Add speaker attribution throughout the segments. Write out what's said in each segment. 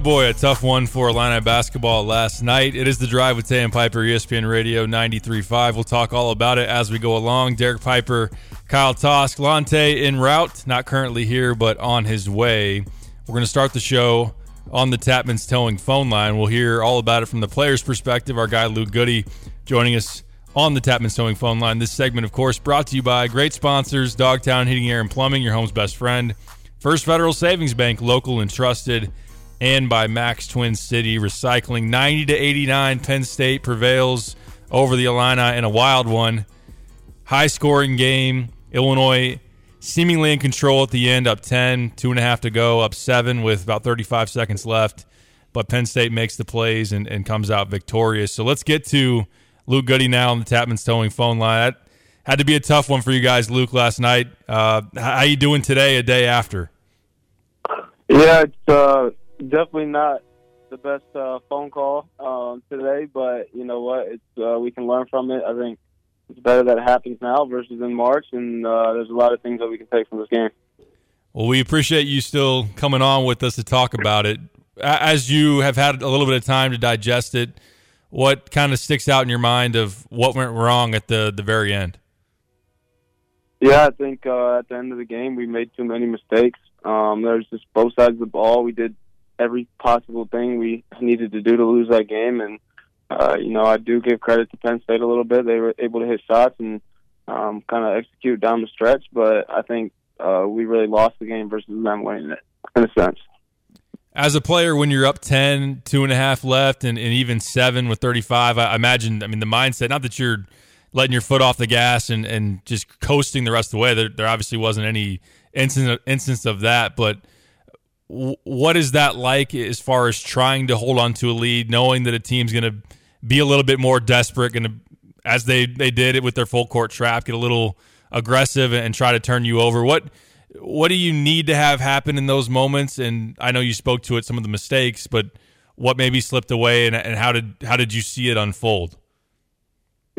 Speaker 1: Boy, oh boy, a tough one for Illini basketball last night. It is the drive with Tay and Piper, ESPN Radio 93.5. We'll talk all about it as we go along. Derek Piper, Kyle Tosk, Lante en route, not currently here, but on his way. We're going to start the show on the Tapman's Towing phone line. We'll hear all about it from the player's perspective. Our guy Luke Goode joining us on the Tapman's Towing phone line. This segment, of course, brought to you by great sponsors Dogtown Heating, Air, and Plumbing, your home's best friend. First Federal Savings Bank, local and trusted and by Max Twin City Recycling. 90 to 89, Penn State prevails over the Illini in a wild one. High scoring game. Illinois seemingly in control at the end, up 10, two and a half to go, up seven with about 35 seconds left. But Penn State makes the plays and, and comes out victorious. So let's get to Luke Goode now on the Tapman's Towing phone line. That had to be a tough one for you guys, Luke, last night. Uh, how you doing today, a day after?
Speaker 2: Yeah, it's uh, definitely not the best uh, phone call um, today, but you know what? It's uh, we can learn from it. I think it's better that it happens now versus in March, and uh, there's a lot of things that we can take from this game.
Speaker 1: Well, we appreciate you still coming on with us to talk about it. As you have had a little bit of time to digest it, what kind of sticks out in your mind of what went wrong at the the very end?
Speaker 2: Yeah, I think uh, at the end of the game we made too many mistakes. Um, there's just both sides of the ball. We did every possible thing we needed to do to lose that game. And uh, you know, I do give credit to Penn State a little bit. They were able to hit shots and um, kind of execute down the stretch. But I think uh, we really lost the game versus them winning it in a sense.
Speaker 1: As a player, when you're up 10, two and a half left, and, and even seven with 35, I imagine, I mean, the mindset, not that you're letting your foot off the gas and, and just coasting the rest of the way. There, there obviously wasn't any instance, instance of that, but – what is that like as far as trying to hold on to a lead, knowing that a team's going to be a little bit more desperate, going to, as they they did it with their full court trap, get a little aggressive and try to turn you over. What what do you need to have happen in those moments? And I know you spoke to it, some of the mistakes, but what maybe slipped away, and, and how did how did you see it unfold?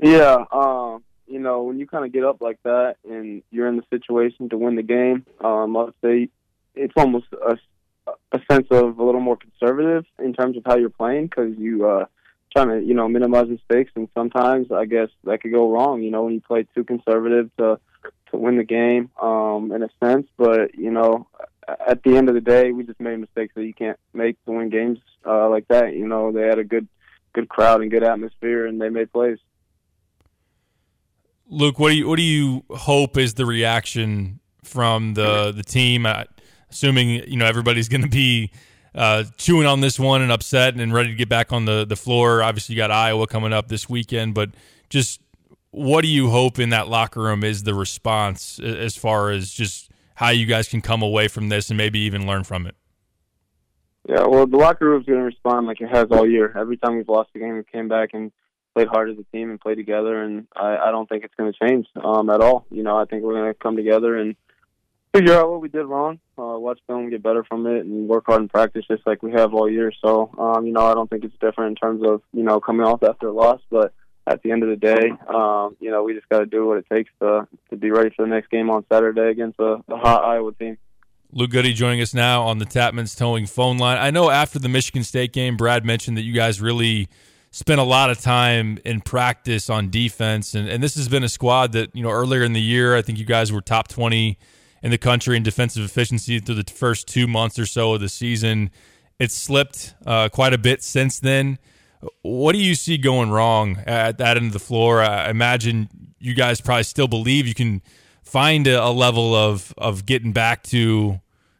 Speaker 2: Yeah, um, you know, when you kind of get up like that and you're in the situation to win the game, um, I would say it's almost a a sense of a little more conservative in terms of how you're playing because you uh trying to you know minimize mistakes and sometimes I guess that could go wrong you know when you play too conservative to to win the game um in a sense. But you know at the end of the day we just made mistakes that you can't make to win games uh like that you know. They had a good good crowd and good atmosphere and they made plays.
Speaker 1: Luke what do you what do you hope is the reaction from the the team assuming you know everybody's going to be uh, chewing on this one and upset and ready to get back on the the floor. Obviously, you got Iowa coming up this weekend, but just what do you hope in that locker room is the response as far as just how you guys can come away from this and maybe even learn from it?
Speaker 2: Yeah, well, the locker room's going to respond like it has all year. Every time we've lost a game, we came back and played hard as a team and played together, and I, I don't think it's going to change um, at all. You know, I think we're going to come together and figure out what we did wrong, uh, watch film, get better from it, and work hard in practice just like we have all year. So, um, you know, I don't think it's different in terms of you know coming off after a loss, but at the end of the day, um, you know, we just got to do what it takes to to be ready for the next game on Saturday against a, a hot Iowa team.
Speaker 1: Luke Goode joining us now on the Tapman's Towing phone line. I know after the Michigan State game, Brad mentioned that you guys really spent a lot of time in practice on defense, and, and this has been a squad that you know earlier in the year, I think you guys were top twenty in the country in defensive efficiency through the first two months or so of the season. It's slipped uh, quite a bit since then. What do you see going wrong at that end of the floor? I imagine you guys probably still believe you can find a, a level of of getting back to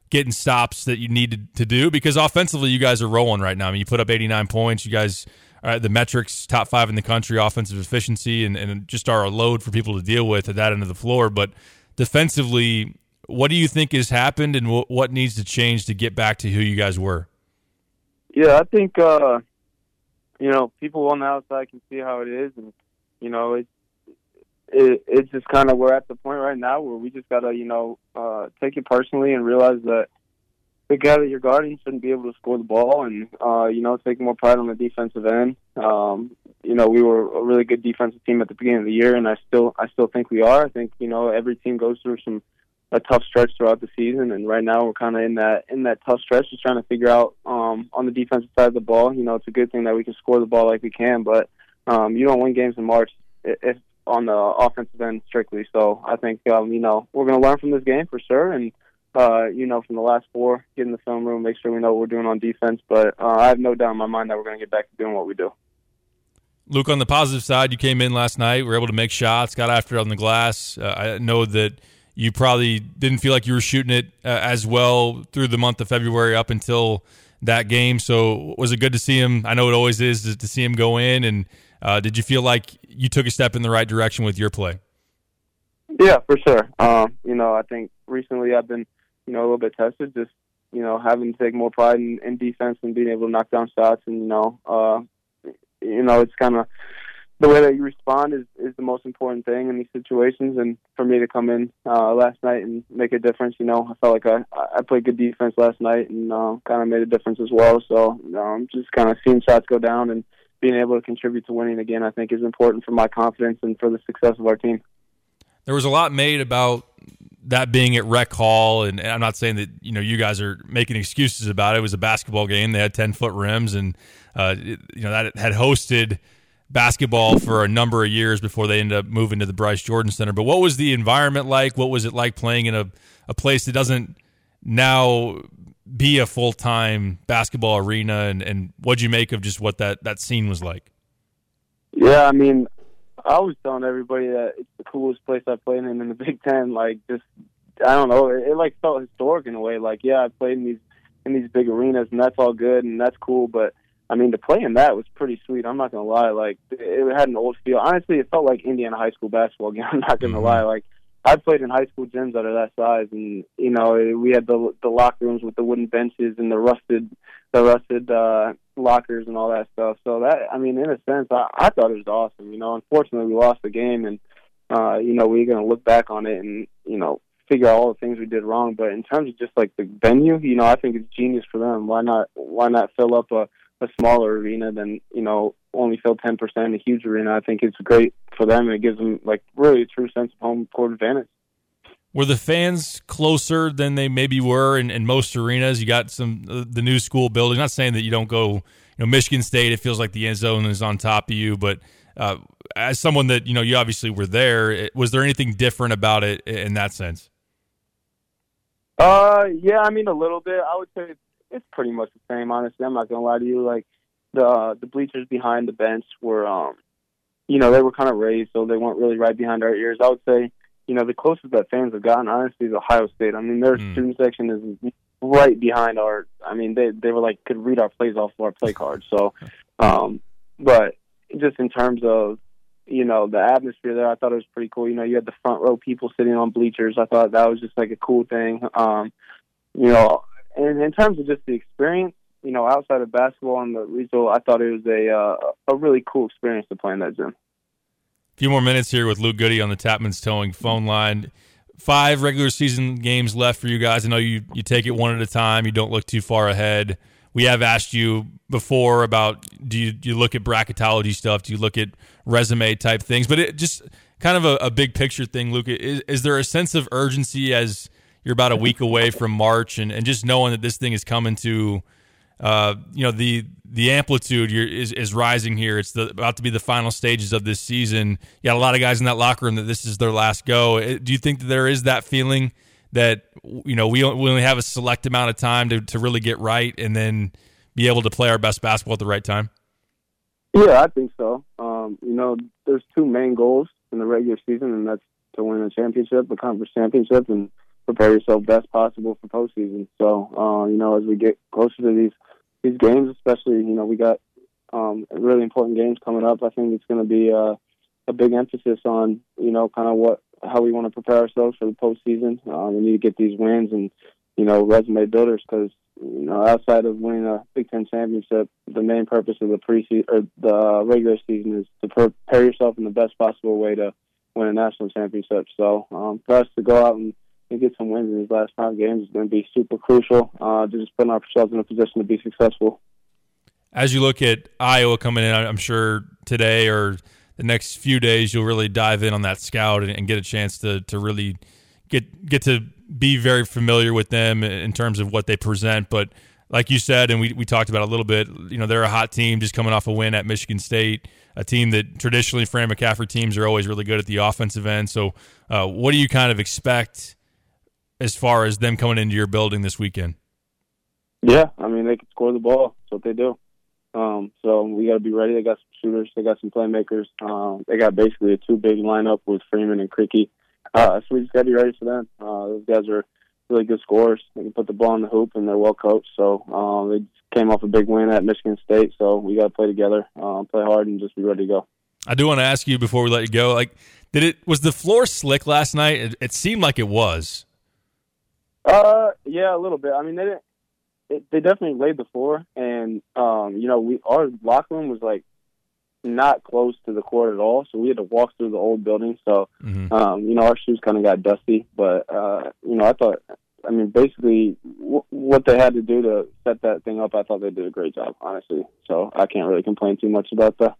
Speaker 1: getting stops that you need to do because offensively you guys are rolling right now. I mean, you put up 89 points. You guys are the metrics top five in the country, offensive efficiency, and, and just are a load for people to deal with at that end of the floor. But defensively, what do you think has happened, and what, needs to change to get back to who you guys were?
Speaker 2: Yeah, I think uh, you know people on the outside can see how it is, and you know it's it, it's just kind of we're at the point right now where we just gotta you know uh, take it personally and realize that the guy that you're guarding shouldn't be able to score the ball, and uh, you know take more pride on the defensive end. Um, you know we were a really good defensive team at the beginning of the year, and I still I still think we are. I think you know every team goes through some a tough stretch throughout the season, and right now we're kind of in that in that tough stretch, just trying to figure out um, on the defensive side of the ball. You know, it's a good thing that we can score the ball like we can, but um, you don't win games in March if on the offensive end strictly. So I think um, you know we're going to learn from this game for sure, and uh, you know from the last four, get in the film room, make sure we know what we're doing on defense. But uh, I have no doubt in my mind that we're going to get back to doing what we do.
Speaker 1: Luke, on the positive side, you came in last night, were able to make shots, got after it on the glass. Uh, I know that you probably didn't feel like you were shooting it uh, as well through the month of February up until that game. So was it good to see him? I know it always is to, to see him go in. And uh, did you feel like you took a step in the right direction with your play?
Speaker 2: Yeah, for sure. Um, you know, I think recently I've been, you know, a little bit tested, just you know, having to take more pride in, in defense and being able to knock down shots, and you know, uh, you know, it's kind of the way that you respond is is the most important thing in these situations. And for me to come in uh, last night and make a difference, you know, I felt like I I played good defense last night and uh, kind of made a difference as well. So um, just kind of seeing shots go down and being able to contribute to winning again, I think is important for my confidence and for the success of our team.
Speaker 1: There was a lot made about that being at Rec Hall, and, I'm not saying that you know you guys are making excuses about it. It was a basketball game; they had 10 foot rims, and uh, you know that had hosted basketball for a number of years before they ended up moving to the Bryce Jordan Center. But what was the environment like? What was it like playing in a, a place that doesn't now be a full time basketball arena? And, and what'd you make of just what that, that scene was like?
Speaker 2: Yeah, I mean, I was telling everybody that it's the coolest place I played in in the Big Ten. Like, just I don't know, it, it like felt historic in a way. Like, yeah, I played in these in these big arenas, and that's all good and that's cool, but I mean, to play in that was pretty sweet. I'm not gonna lie. Like it had an old feel. Honestly, it felt like Indiana high school basketball game. I'm not gonna mm-hmm. lie. Like I played in high school gyms that are that size, and you know we had the the locker rooms with the wooden benches and the rusted the rusted uh, lockers and all that stuff. So that I mean, in a sense, I, I thought it was awesome. You know, unfortunately, we lost the game, and uh, you know we're gonna look back on it and you know figure out all the things we did wrong. But in terms of just like the venue, you know, I think it's genius for them. Why not? Why not fill up a a smaller arena than you know only fill ten percent a huge arena. I think it's great for them and it gives them like really a true sense of home court advantage.
Speaker 1: Were the fans closer than they maybe were in, in most arenas? You got some uh, the new school building. Not saying that you don't go, you know, Michigan State. It feels like the end zone is on top of you, but uh, as someone that you know, you obviously were there. Was there anything different about it in that sense?
Speaker 2: Uh, yeah, I mean a little bit. I would say it's pretty much the same. Honestly, I'm not gonna lie to you. Like the uh, the bleachers behind the bench were, um, you know, they were kind of raised, so they weren't really right behind our ears. I would say, you know, the closest that fans have gotten, honestly, is Ohio State. I mean, their mm. student section is right behind our. I mean, they they were like could read our plays off of our play cards. So, um, but just in terms of you know the atmosphere there, I thought it was pretty cool. You know, you had the front row people sitting on bleachers. I thought that was just like a cool thing. Um, you know, and in terms of just the experience, you know, outside of basketball and the regional, I thought it was a uh, a really cool experience to play in that gym.
Speaker 1: A few more minutes here with Luke Goode on the Tapman's Towing phone line. Five regular season games left for you guys. I know you you take it one at a time. You don't look too far ahead. We have asked you before about do you you look at bracketology stuff? Do you look at resume type things? But it just kind of a, a big picture thing, Luke. Is, is there a sense of urgency as you're about a week away from March, and, and just knowing that this thing is coming to, uh, you know, the the amplitude is is rising here. It's the, about to be the final stages of this season. You got a lot of guys in that locker room that this is their last go. Do you think that there is that feeling that you know we we only have a select amount of time to to really get right, and then be able to play our best basketball at the right time?
Speaker 2: Yeah, I think so. Um, you know, there's two main goals in the regular season, and that's to win a championship, a conference championship, and prepare yourself best possible for postseason. So, uh, you know, as we get closer to these these games, especially, you know, we got um, really important games coming up. I think it's going to be uh, a big emphasis on, you know, kind of what how we want to prepare ourselves for the postseason. Uh, we need to get these wins and, you know, resume builders because, you know, outside of winning a Big Ten championship, the main purpose of the preseason or the regular season is to prepare yourself in the best possible way to win a national championship. So um, for us to go out and and get some wins in these last five games is going to be super crucial uh, to just putting ourselves in a position to be successful.
Speaker 1: As you look at Iowa coming in, I'm sure today or the next few days you'll really dive in on that scout and, and get a chance to to really get get to be very familiar with them in terms of what they present, but like you said, and we, we talked about a little bit, you know, they're a hot team just coming off a win at Michigan State, a team that traditionally Fran McCaffery teams are always really good at the offensive end. So, uh, what do you kind of expect as far as them coming into your building this weekend?
Speaker 2: Yeah, I mean, they can score the ball. That's what they do. Um, so we got to be ready. They got some shooters. They got some playmakers. Um, they got basically a two big lineup with Freeman and Krikke. Uh, so we just got to be ready for them. Uh, those guys are really good scorers. They can put the ball in the hoop, and they're well coached. So um, they came off a big win at Michigan State. So we got to play together, uh, play hard, and just be ready to go.
Speaker 1: I do want to ask you before we let you go. Like, did it was the floor slick last night? It, it seemed like it was.
Speaker 2: Uh, yeah, a little bit. I mean, they didn't. It, they definitely laid the floor, and um, you know, we our locker room was like not close to the court at all, so we had to walk through the old building. So, mm-hmm. um, you know, our shoes kind of got dusty, but uh, you know, I thought, I mean, basically, w- what they had to do to set that thing up, I thought they did a great job, honestly. So I can't really complain too much about the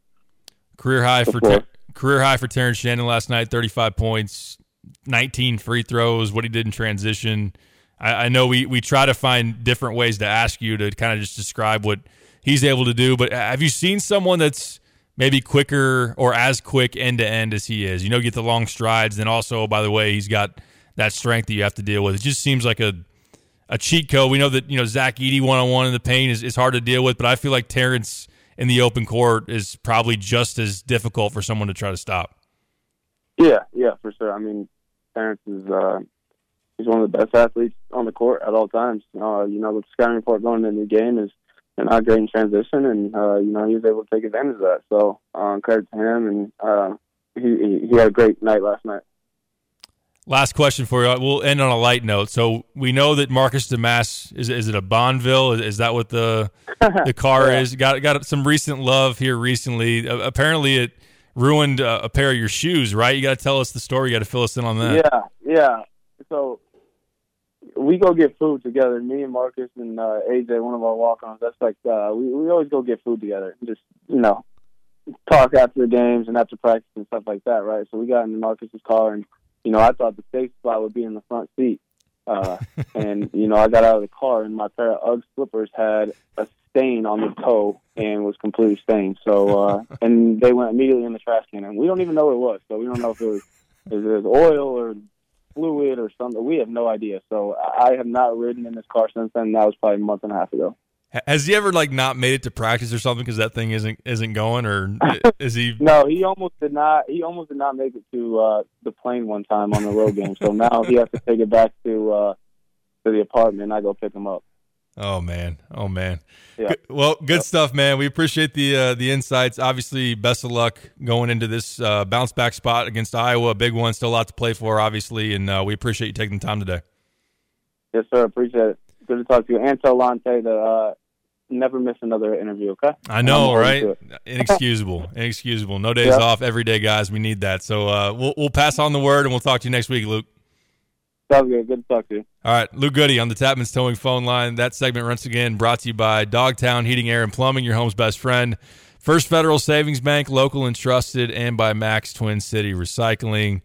Speaker 1: career high for ter- career high for Terrence Shannon last night, thirty five points, nineteen free throws. What he did in transition. I, I know we we try to find different ways to ask you to kind of just describe what he's able to do, but have you seen someone that's maybe quicker or as quick end to end as he is. You know, get the long strides. Then also, by the way, he's got that strength that you have to deal with. It just seems like a a cheat code. We know that you know Zach Edey one on one in the paint is, is hard to deal with, but I feel like Terrence in the open court is probably just as difficult for someone to try to stop.
Speaker 2: Yeah, yeah, for sure. I mean, Terrence is uh, he's one of the best athletes on the court at all times. Uh, you know, the scouting report going into the game is an great in transition, and uh, you know he was able to take advantage of that. So uh, credit to him, and uh, he he had a great night last night.
Speaker 1: Last question for you. We'll end on a light note. So we know that Marcus Domask is is it a Bonneville? Is, is that what the the car yeah. is? Got got some recent love here recently. Uh, apparently, it ruined uh, a pair of your shoes. Right? You got to tell us the story. You got to fill us in on that.
Speaker 2: Yeah, yeah. So we go get food together. Me and Marcus and uh, AJ, one of our walk-ons. That's like uh, we we always go get food together. Just you know, talk after the games and after practice and stuff like that, right? So we got in Marcus's car, and you know, I thought the safe spot would be in the front seat. Uh, and you know, I got out of the car, and my pair of UGG slippers had a stain on the toe and was completely stained. So, uh, and they went immediately in the trash can, and we don't even know what it was. So we don't know if it was if it was oil or fluid or something. We have no idea. So I have not ridden in this car since then. That was probably a month and a half ago.
Speaker 1: Has he ever like not made it to practice or something because that thing isn't isn't going or is he?
Speaker 2: no, he almost did not. He almost did not make it to uh, the plane one time on the road game. So now he has to take it back to uh, to the apartment. and I go pick him up.
Speaker 1: Oh man, oh man. Yeah. Well, good yep. stuff, man. We appreciate the uh, the insights. Obviously, best of luck going into this uh, bounce back spot against Iowa. Big one, still a lot to play for, obviously, and uh, we appreciate you taking the time today.
Speaker 2: Yes, sir. Appreciate it. Good to talk to you. And tell Lante to uh, never miss another interview. Okay.
Speaker 1: I know, right? Inexcusable, inexcusable. No days yep. off every day, guys. We need that. So uh, we'll we'll pass on the word, and we'll talk to you next week, Luke.
Speaker 2: Sounds good. Good to talk to you.
Speaker 1: All right, Luke Goode on the Tapman's Towing phone line. That segment once again brought to you by Dogtown Heating, Air, and Plumbing, your home's best friend. First Federal Savings Bank, local and trusted, and by Max Twin City Recycling.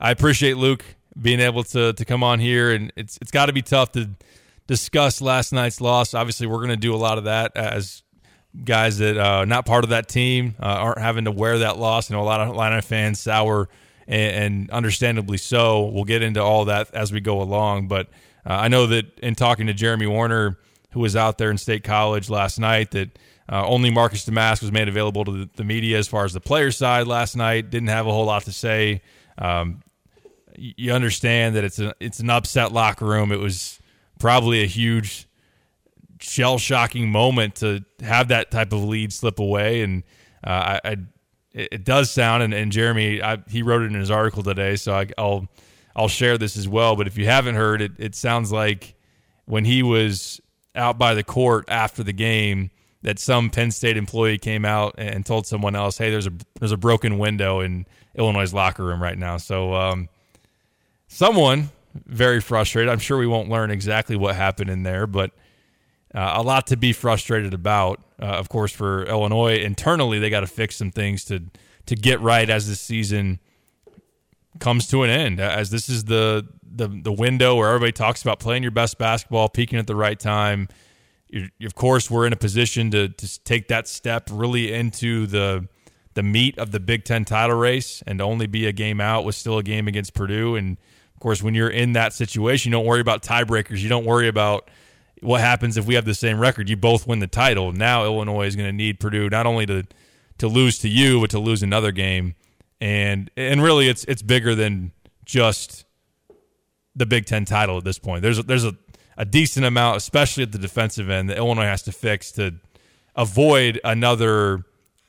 Speaker 1: I appreciate Luke being able to to come on here, and it's it's got to be tough to discuss last night's loss. Obviously, we're going to do a lot of that as guys that uh, not part of that team uh, aren't having to wear that loss. You know, a lot of Atlanta fans sour and, and understandably so. We'll get into all that as we go along. But uh, I know that in talking to Jeremy Werner, who was out there in State College last night, that uh, only Marcus Domask was made available to the, the, media as far as the player side last night. Didn't have a whole lot to say. Um, you understand that it's a it's an upset locker room. It was probably a huge shell shocking moment to have that type of lead slip away, and uh, I, I it, it does sound, and, and Jeremy, I, he wrote it in his article today, so I, will I'll share this as well. But if you haven't heard it, it sounds like when he was out by the court after the game, that some Penn State employee came out and told someone else, "Hey, there's a there's a broken window in Illinois' locker room right now." So, um, someone very frustrated. I'm sure we won't learn exactly what happened in there, but uh, a lot to be frustrated about. Uh, of course, for Illinois internally, they got to fix some things to to get right as the season comes to an end as this is the the the window where everybody talks about playing your best basketball, peaking at the right time. You're, of course, we're in a position to to take that step really into the the meat of the Big Ten title race, and to only be a game out was still a game against Purdue. And of course, when you're in that situation, you don't worry about tiebreakers. You don't worry about what happens if we have the same record. You both win the title. Now Illinois is going to need Purdue not only to to lose to you, but to lose another game. And and really, it's it's bigger than just the Big Ten title at this point. There's a, there's a, a decent amount, especially at the defensive end, that Illinois has to fix to avoid another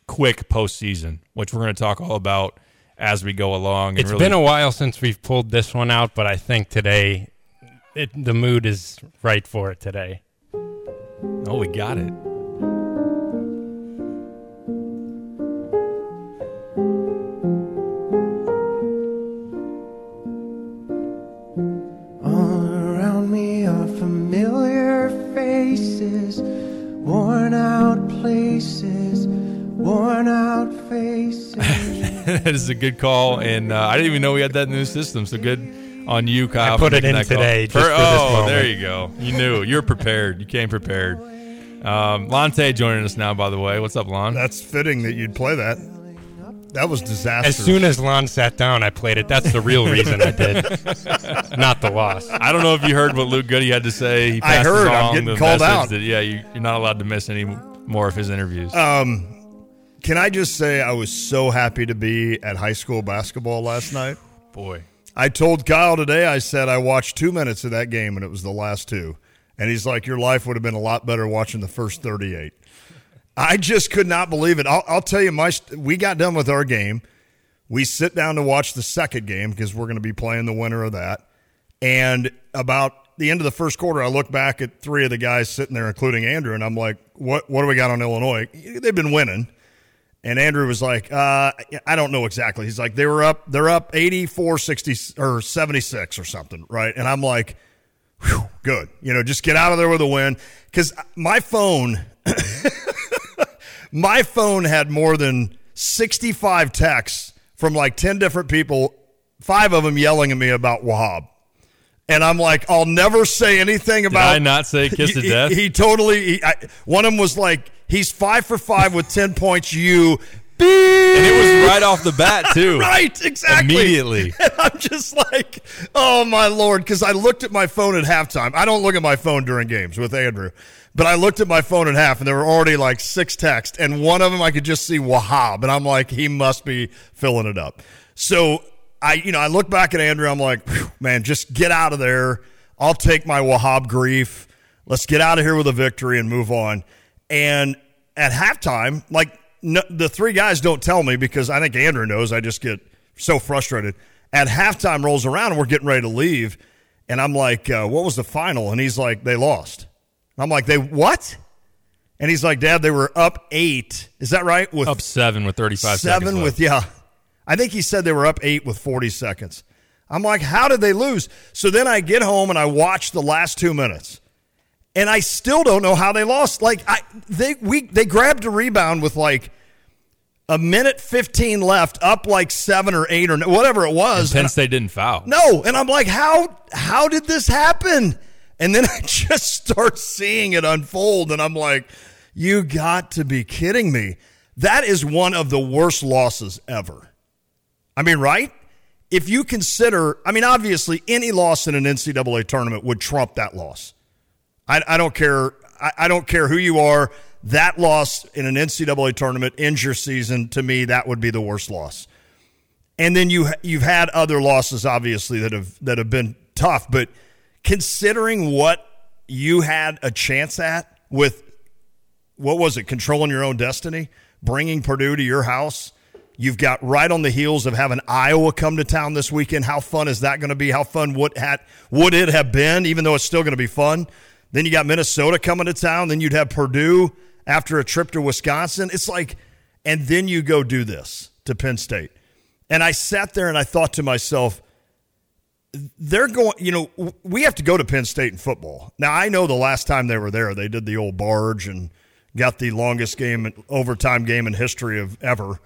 Speaker 1: quick postseason, which we're going to talk all about as we go along.
Speaker 3: It's really, been a while since we've pulled this one out, but I think today it, the mood is right for it today.
Speaker 1: Oh, we got it.
Speaker 4: All around me are familiar faces, worn out places, worn out faces.
Speaker 1: that is a good call, and uh, I didn't even know we had that new system. So good on you, Kyle.
Speaker 3: I put it in today. For, oh,
Speaker 1: there you go. You knew. You're prepared. You came prepared. Um, Lonte joining us now, by the way. What's up, Lon?
Speaker 5: That's fitting that you'd play that. That was disastrous.
Speaker 3: As soon as Lon sat down, I played it. That's the real reason I did, not the loss.
Speaker 1: I don't know if you heard what Luke Goode had to say. He
Speaker 5: I heard. I'm getting called out.
Speaker 1: That, yeah, you, are not allowed to miss any more of his interviews.
Speaker 5: Um, can I just say I was so happy to be at high school basketball last night?
Speaker 1: Boy,
Speaker 5: I told Kyle today. I said I watched two minutes of that game, and it was the last two. And he's like, "Your life would have been a lot better watching the first 38." I just could not believe it. I'll, I'll tell you, my we got done with our game. We sit down to watch the second game because we're going to be playing the winner of that. And about the end of the first quarter, I look back at three of the guys sitting there, including Andrew, and I'm like, "What? What do we got on Illinois? They've been winning." And Andrew was like, uh, I don't know exactly. He's like, they were up, they're up 84, 60 or 76 or something, right? And I'm like, good. You know, just get out of there with a win. Because my phone, my phone had more than 65 texts from like 10 different people, five of them yelling at me about Wahab. And I'm like, I'll never say anything about.
Speaker 1: Did I not say kiss of death?
Speaker 5: He, he totally. He, I, one of them was like, he's five for five with ten points. You
Speaker 1: and it was right off the bat too.
Speaker 5: right, exactly.
Speaker 1: Immediately.
Speaker 5: And I'm just like, oh my lord, because I looked at my phone at halftime. I don't look at my phone during games with Andrew, but I looked at my phone at half, and there were already like six texts, and one of them I could just see Wahab, and I'm like, he must be filling it up. So I, you know, I look back at Andrew, I'm like, man, just get out of there. I'll take my Wahab grief. Let's get out of here with a victory and move on. And at halftime, like no, the three guys don't tell me because I think Andrew knows. I just get so frustrated. At halftime rolls around and we're getting ready to leave, and I'm like, uh, "What was the final?" And he's like, "They lost." I'm like, "They what?" And he's like, "Dad, they were up eight. Is that right?
Speaker 1: With up seven with 35
Speaker 5: seven with yeah. I think he said they were up eight with 40 seconds. I'm like, how did they lose? So then I get home and I watch the last two minutes and I still don't know how they lost. Like I, they we they grabbed a rebound with like a minute fifteen left, up like seven or eight or whatever it was.
Speaker 1: And Penn State didn't foul.
Speaker 5: No, and I'm like, how how did this happen? And then I just start seeing it unfold, and I'm like, you got to be kidding me. That is one of the worst losses ever. I mean, right? If you consider, I mean, obviously, any loss in an NCAA tournament would trump that loss. I, I don't care. I, I don't care who you are. That loss in an NCAA tournament ends your season. To me, that would be the worst loss. And then you you've had other losses, obviously that have that have been tough. But considering what you had a chance at with what was it, controlling your own destiny, bringing Purdue to your house. You've got right on the heels of having Iowa come to town this weekend. How fun is that going to be? How fun would would it have been? Even though it's still going to be fun. Then you got Minnesota coming to town. Then you'd have Purdue after a trip to Wisconsin. It's like, and then you go do this to Penn State. And I sat there and I thought to myself, they're going, you know, we have to go to Penn State in football. Now, I know the last time they were there, they did the old barge and got the longest game, overtime game in history of ever.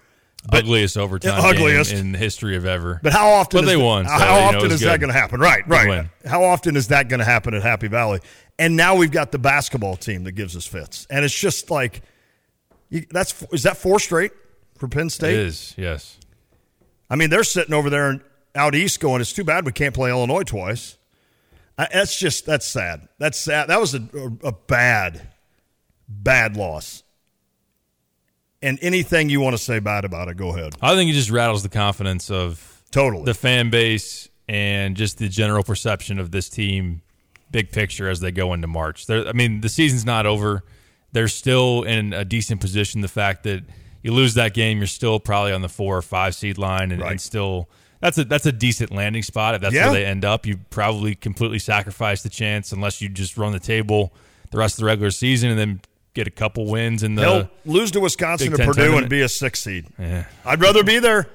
Speaker 1: Ugliest overtime
Speaker 5: ugliest.
Speaker 1: in the history of ever.
Speaker 5: But how often?
Speaker 1: But they
Speaker 5: that-
Speaker 1: won, so,
Speaker 5: how
Speaker 1: it
Speaker 5: often is that going to happen? Right, right. How often is that going to happen at Happy Valley? And now we've got the basketball team that gives us fits, and it's just like you, that's is that four straight for Penn State?
Speaker 1: is, yes.
Speaker 5: I mean, they're sitting over there out east going, "It's too bad we can't play Illinois twice." I, that's just that's sad. That's sad. That was a, a, a bad, bad loss. And anything you want to say bad about it, go ahead.
Speaker 1: I think it just rattles the confidence of
Speaker 5: Totally.
Speaker 1: the fan base and just the general perception of this team, big picture as they go into March. They're, I mean, the season's not over. They're still in a decent position. The fact that you lose that game, you're still probably on the four or five seed line, and,
Speaker 5: Right.
Speaker 1: and still that's a that's a decent landing spot. If that's
Speaker 5: Yeah.
Speaker 1: where they end up, you probably completely sacrifice the chance unless you just run the table the rest of the regular season and then get a couple wins in the.
Speaker 5: They'll lose to Wisconsin
Speaker 1: Ten
Speaker 5: Purdue and be a six seed.
Speaker 1: Yeah.
Speaker 5: I'd rather be there.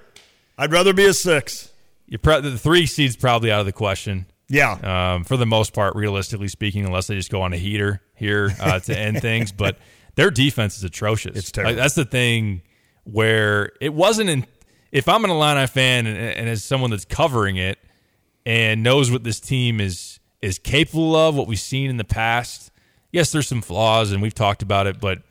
Speaker 5: I'd rather be a six.
Speaker 1: You pro- the three seed's probably out of the question.
Speaker 5: Yeah.
Speaker 1: um, for the most part, realistically speaking, unless they just go on a heater here uh, to end things. But their defense is atrocious.
Speaker 5: It's terrible.
Speaker 1: Like, that's the thing where it wasn't in. If I'm an Illini fan and, and as someone that's covering it and knows what this team is is capable of, what we've seen in the past, yes, there's some flaws and we've talked about it, but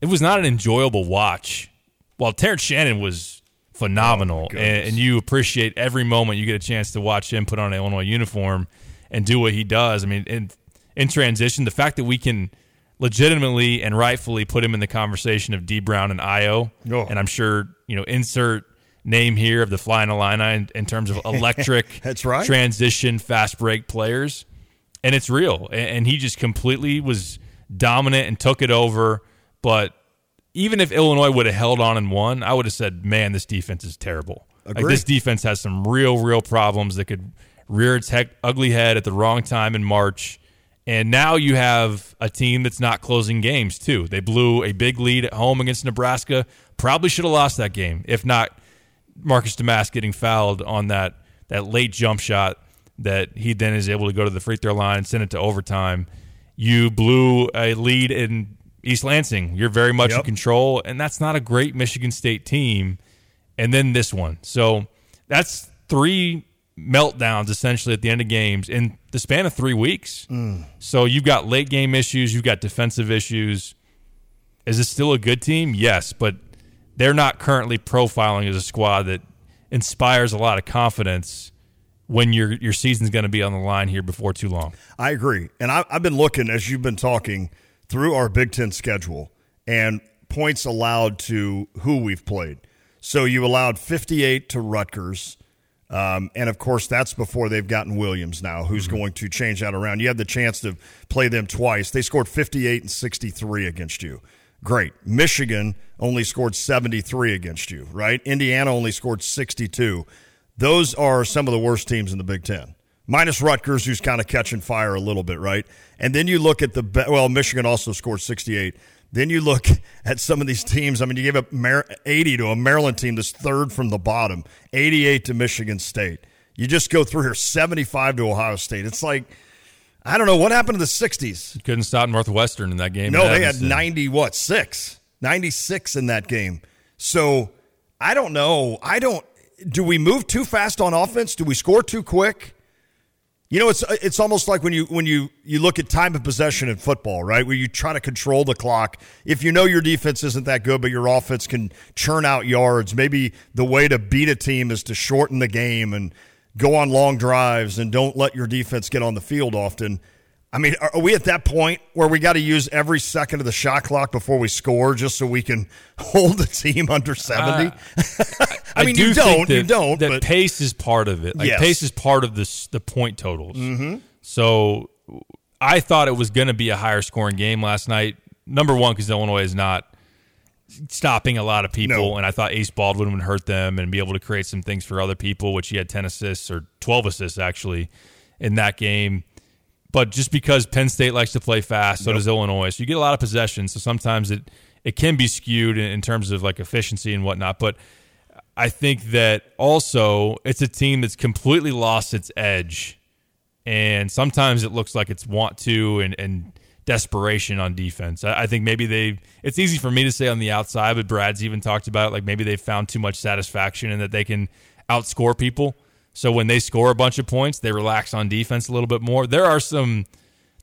Speaker 1: it was not an enjoyable watch. While Terrence Shannon was phenomenal, oh,
Speaker 5: and,
Speaker 1: and you appreciate every moment you get a chance to watch him put on an Illinois uniform and do what he does. I mean, in in transition, the fact that we can legitimately and rightfully put him in the conversation of D Brown and Io,
Speaker 5: Oh.
Speaker 1: and I'm sure you know insert name here of the Flying Illini in, in terms of electric
Speaker 5: That's right.
Speaker 1: transition fast break players and it's real. A- And he just completely was dominant and took it over. But even if Illinois would have held on and won, I would have said, "Man, this defense is terrible. Like this defense has some real, real problems that could rear its heck, ugly head at the wrong time in March." And now you have a team that's not closing games too. They blew a big lead at home against Nebraska. Probably should have lost that game if not Marcus Domask getting fouled on that that late jump shot that he then is able to go to the free throw line and send it to overtime. You blew a lead in East Lansing. You're very much in control, and that's not a great Michigan State team. And then this one. So that's three meltdowns essentially at the end of games in the span of three weeks. Mm. So you've got late game issues, you've got defensive issues. Is this still a good team? Yes, but they're not currently profiling as a squad that inspires a lot of confidence when your your season's going to be on the line here before too long.
Speaker 5: I agree. And I, I've been looking as you've been talking through our Big Ten schedule and points allowed to who we've played. So you allowed 58 to Rutgers. Um, and of course, that's before they've gotten Williams now, who's going to change that around. You had the chance to play them twice. They scored 58 and 63 against you. Great. Michigan only scored 73 against you, right? Indiana only scored 62. Those are some of the worst teams in the Big Ten. Minus Rutgers, who's kind of catching fire a little bit, right? And then you look at the well, Michigan also scored 68. Then you look at some of these teams. I mean, you gave up 80 to a Maryland team that's third from the bottom, 88 to Michigan State. You just go through here, 75 to Ohio State. It's like, I don't know what happened to the 60s.
Speaker 1: Couldn't stop Northwestern in that game.
Speaker 5: No, they had 90 what? 6. 96 in that game. So, I don't know. I don't do we move too fast on offense? Do we score too quick? You know, it's it's almost like when you when you you look at time of possession in football, right? Where you try to control the clock. If you know your defense isn't that good, but your offense can churn out yards, maybe the way to beat a team is to shorten the game and go on long drives and don't let your defense get on the field often. I mean, are we at that point where we got to use every second of the shot clock before we score just so we can hold the team under 70? I mean,
Speaker 1: do
Speaker 5: you don't,
Speaker 1: that,
Speaker 5: you don't,
Speaker 1: That
Speaker 5: but
Speaker 1: pace is part of it. Like
Speaker 5: Yes.
Speaker 1: pace is part of this the point totals. Mm-hmm. So I thought it was going to be a higher scoring game last night. Number one, because Illinois is not stopping a lot of people,
Speaker 5: No.
Speaker 1: and I thought Ace Baldwin would hurt them and be able to create some things for other people, which he had ten assists or twelve assists actually in that game. But just because Penn State likes to play fast, so does Illinois. So you get a lot of possession. So sometimes it it can be skewed in, in terms of like efficiency and whatnot. But I think that also it's a team that's completely lost its edge, and sometimes it looks like it's want to and and desperation on defense. I, I think maybe they. It's easy for me to say on the outside, but Brad's even talked about it. Like maybe they found too much satisfaction in that they can outscore people. So when they score a bunch of points, they relax on defense a little bit more. There are some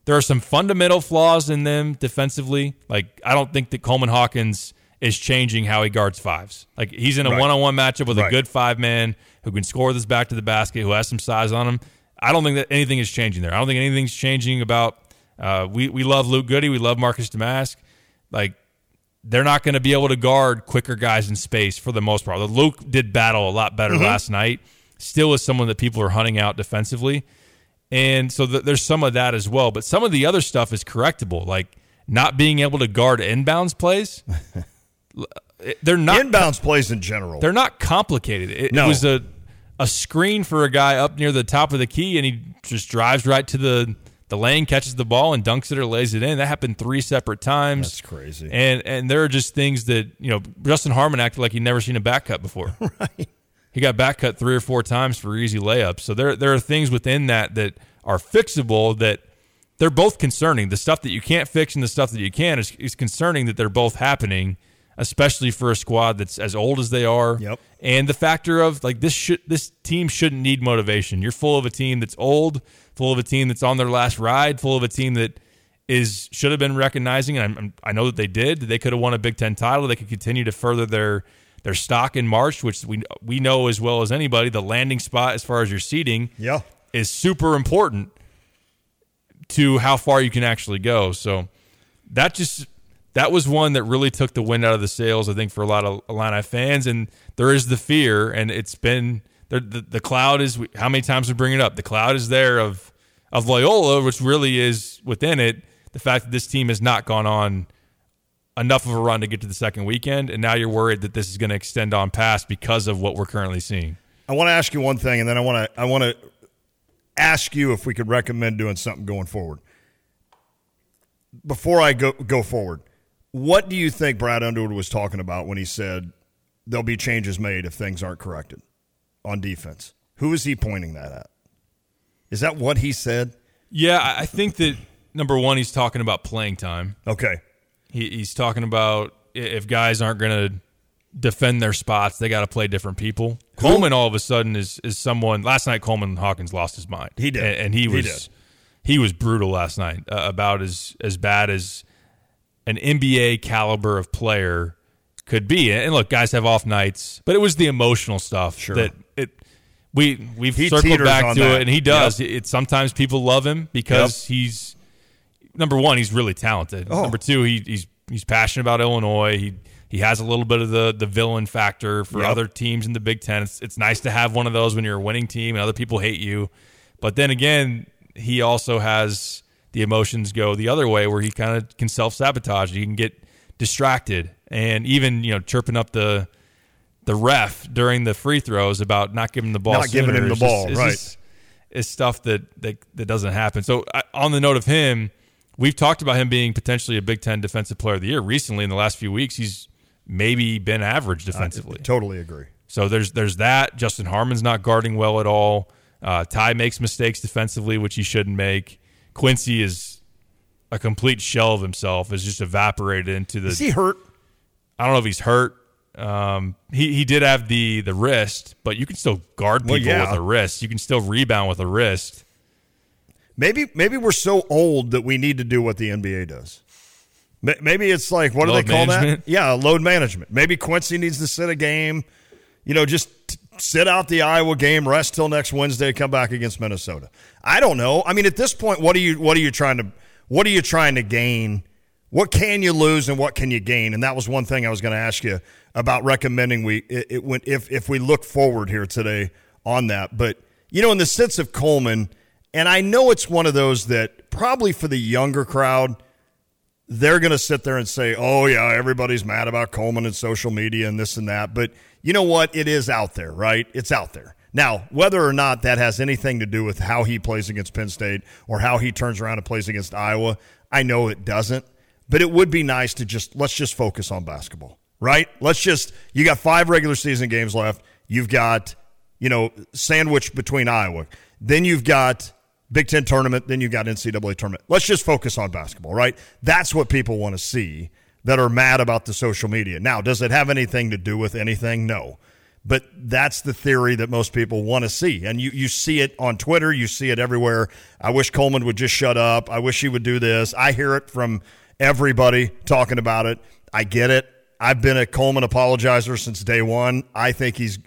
Speaker 1: there are some fundamental flaws in them defensively. Like I don't think that Coleman Hawkins is changing how he guards fives. Like he's in a
Speaker 5: Right.
Speaker 1: one-on-one matchup with a good five man who can score this back to the basket, who has some size on him. I don't think that anything is changing there. I don't think anything's changing about. Uh, we we love Luke Goode, we love Marcus Domask. Like they're not going to be able to guard quicker guys in space for the most part. Luke did battle a lot better last night. Still is someone that people are hunting out defensively. And so th- there's some of that as well. But some of the other stuff is correctable, like not being able to guard inbounds plays. they're not
Speaker 5: Inbounds plays in general.
Speaker 1: they're not complicated. It,
Speaker 5: No.
Speaker 1: it was a a screen for a guy up near the top of the key, and he just drives right to the the lane, catches the ball, and dunks it or lays it in. That happened three separate times.
Speaker 5: That's crazy.
Speaker 1: And and there are just things that you know. Justin Harmon acted like he'd never seen a back cut before.
Speaker 5: right.
Speaker 1: He got back cut three or four times for easy layups. So there there are things within that that are fixable that they're both concerning. The stuff that you can't fix and the stuff that you can is, is concerning that they're both happening, especially for a squad that's as old as they are.
Speaker 5: Yep.
Speaker 1: And the factor of like this should this team shouldn't need motivation. You're full of a team that's old, full of a team that's on their last ride, full of a team that is should have been recognizing, and I'm, I know that they did. They could have won a Big Ten title. They could continue to further their their stock in March, which we we know as well as anybody. The landing spot as far as your seeding
Speaker 5: Yeah.
Speaker 1: is super important to how far you can actually go. So that just that was one that really took the wind out of the sails, I think, for a lot of Illini fans. And there is the fear, and it's been the the, the cloud is how many times we bring it up. The cloud is there of of Loyola, which really is within it. The fact that this team has not gone on enough of a run to get to the second weekend, and now you're worried that this is going to extend on past because of what we're currently seeing.
Speaker 5: I want to ask you one thing, and then I want to I want to ask you if we could recommend doing something going forward. Before I go go forward, what do you think Brad Underwood was talking about when he said there'll be changes made if things aren't corrected on defense? Who is he pointing that at? Is that what he said?
Speaker 1: Yeah, I I think that number one, he's talking about playing time.
Speaker 5: Okay.
Speaker 1: He, he's talking about if guys aren't going to defend their spots, they got to play different people. Coleman all of a sudden is is someone. Last night, Coleman Hawkins lost his mind.
Speaker 5: He did.
Speaker 1: and, and he
Speaker 5: He
Speaker 1: was
Speaker 5: did.
Speaker 1: he was brutal last night. Uh, about as as bad as an NBA caliber of player could be. And look, guys have off nights, but it was the emotional stuff
Speaker 5: Sure.
Speaker 1: that it. We we've
Speaker 5: He
Speaker 1: circled back to
Speaker 5: that.
Speaker 1: it, and he does.
Speaker 5: Yep.
Speaker 1: It, sometimes people love him because he's number one, he's really talented.
Speaker 5: Oh.
Speaker 1: Number two, he, he's he's passionate about Illinois. He he has a little bit of the the villain factor for
Speaker 5: Yep.
Speaker 1: other teams in the Big Ten. It's, it's nice to have one of those when you're a winning team and other people hate you. But then again, he also has the emotions go the other way where he kind of can self sabotage. He can get distracted and even you know chirping up the the ref during the free throws about not giving the ball
Speaker 5: Not giving him the
Speaker 1: is just-
Speaker 5: ball, right.
Speaker 1: just- is stuff that, that that doesn't happen. So I, on the note of him, we've talked about him being potentially a Big Ten Defensive Player of the Year recently. In the last few weeks, he's maybe been average defensively.
Speaker 5: Totally agree.
Speaker 1: So there's there's that. Justin Harmon's not guarding well at all. Uh, Ty makes mistakes defensively, which he shouldn't make. Quincy is a complete shell of himself. Is just evaporated into the.
Speaker 5: Is he hurt?
Speaker 1: I don't know if he's hurt. Um, he he did have the the wrist, but you can still guard people
Speaker 5: Well, yeah.
Speaker 1: with a wrist. You can still rebound with a wrist.
Speaker 5: Maybe maybe we're so old that we need to do what the NBA does. Maybe it's like what do
Speaker 1: Load
Speaker 5: they call
Speaker 1: management?
Speaker 5: that? Yeah, load management. Maybe Quincy needs to sit a game. You know, just sit out the Iowa game, rest till next Wednesday, come back against Minnesota. I don't know. I mean, at this point, what are you what are you trying to what are you trying to gain? What can you lose and what can you gain? And that was one thing I was going to ask you about recommending we it, it went if if we look forward here today on that. But you know, in the sense of Coleman, and I know it's one of those that probably for the younger crowd, they're going to sit there and say, "Oh yeah, everybody's mad about Coleman and social media and this and that." But you know what? It is out there, right? It's out there. Now, whether or not that has anything to do with how he plays against Penn State or how he turns around and plays against Iowa, I know it doesn't. But it would be nice to just let's just focus on basketball, right? Let's just you got 5 regular season games left. You've got, you know, sandwich between Iowa. Then you've got Big Ten tournament, then you got NCAA tournament. Let's just focus on basketball, right? That's what people want to see that are mad about the social media. Now, does it have anything to do with anything? No. But that's the theory that most people want to see. And you, you see it on Twitter, you see it everywhere. I wish Coleman would just shut up. I wish he would do this. I hear it from everybody talking about it. I get it. I've been a Coleman apologizer since day one. I think he's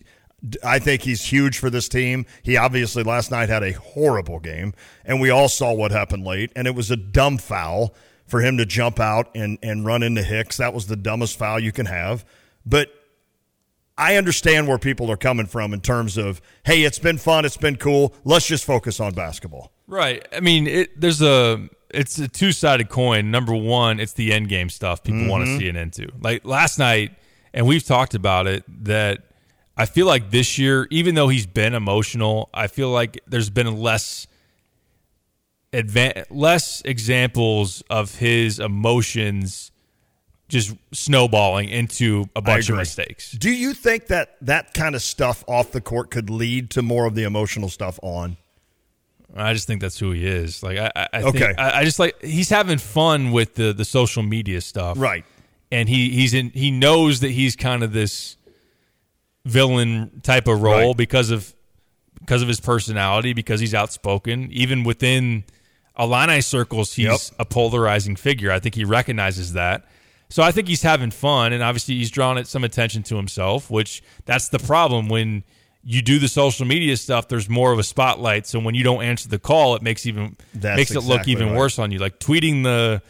Speaker 5: I think he's huge for this team. He obviously last night had a horrible game, and we all saw what happened late, and it was a dumb foul for him to jump out and, and run into Hicks. That was the dumbest foul you can have. But I understand where people are coming from in terms of, hey, it's been fun, it's been cool. Let's just focus on basketball.
Speaker 1: Right. I mean, it, there's a it's a two sided coin. Number one, it's the end game stuff people mm-hmm. want to see it into. Like last night, and we've talked about it that I feel like this year, even though he's been emotional, I feel like there's been less advan- less examples of his emotions just snowballing into a bunch of mistakes.
Speaker 5: Do you think that that kind of stuff off the court could lead to more of the emotional stuff on?
Speaker 1: I just think that's who he is. Like I, I
Speaker 5: okay.
Speaker 1: Think, I, I, just like he's having fun with the the social media stuff,
Speaker 5: right?
Speaker 1: And he he's in he knows that he's kind of this villain type of role right. because of because of his personality, because he's outspoken. Even within Illini circles, he's yep. a polarizing figure. I think he recognizes that. So I think he's having fun, and obviously he's drawn some attention to himself, which that's the problem when you do the social media stuff. There's more of a spotlight, so when you don't answer the call, it makes even
Speaker 5: that's
Speaker 1: makes
Speaker 5: exactly
Speaker 1: it look even
Speaker 5: right.
Speaker 1: worse on you. Like tweeting the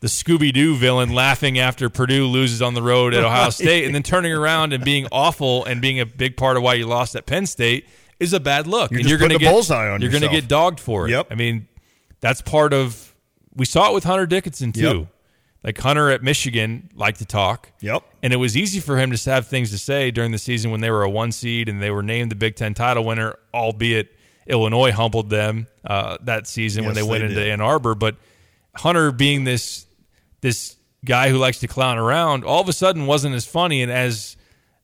Speaker 1: the Scooby Doo villain laughing after Purdue loses on the road at Ohio State, and then turning around and being awful and being a big part of why you lost at Penn State is a bad look.
Speaker 5: You're
Speaker 1: and
Speaker 5: you're
Speaker 1: going to
Speaker 5: get bullseye on
Speaker 1: You're going to get dogged for it.
Speaker 5: Yep.
Speaker 1: I mean, that's part of. We saw it with Hunter Dickinson too.
Speaker 5: Yep.
Speaker 1: Like Hunter at Michigan liked to talk.
Speaker 5: Yep.
Speaker 1: And it was easy for him to have things to say during the season when they were a one seed and they were named the Big Ten title winner, albeit Illinois humbled them uh, that season
Speaker 5: yes,
Speaker 1: when they went
Speaker 5: they
Speaker 1: into
Speaker 5: did.
Speaker 1: Ann Arbor. But Hunter being this this guy who likes to clown around, all of a sudden wasn't as funny and as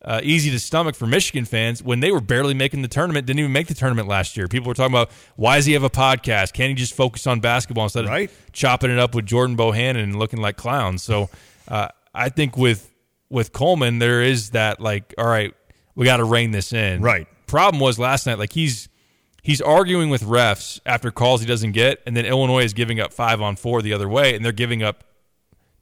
Speaker 1: uh, easy to stomach for Michigan fans when they were barely making the tournament. Didn't even make the tournament last year. People were talking about why does he have a podcast? Can't he just focus on basketball instead
Speaker 5: right.
Speaker 1: of chopping it up with Jordan Bohannon and looking like clowns? So uh, I think with with Coleman there is that like, all right, we got to rein this in.
Speaker 5: Right.
Speaker 1: Problem was last night, like he's he's arguing with refs after calls he doesn't get, and then Illinois is giving up five on four the other way, and they're giving up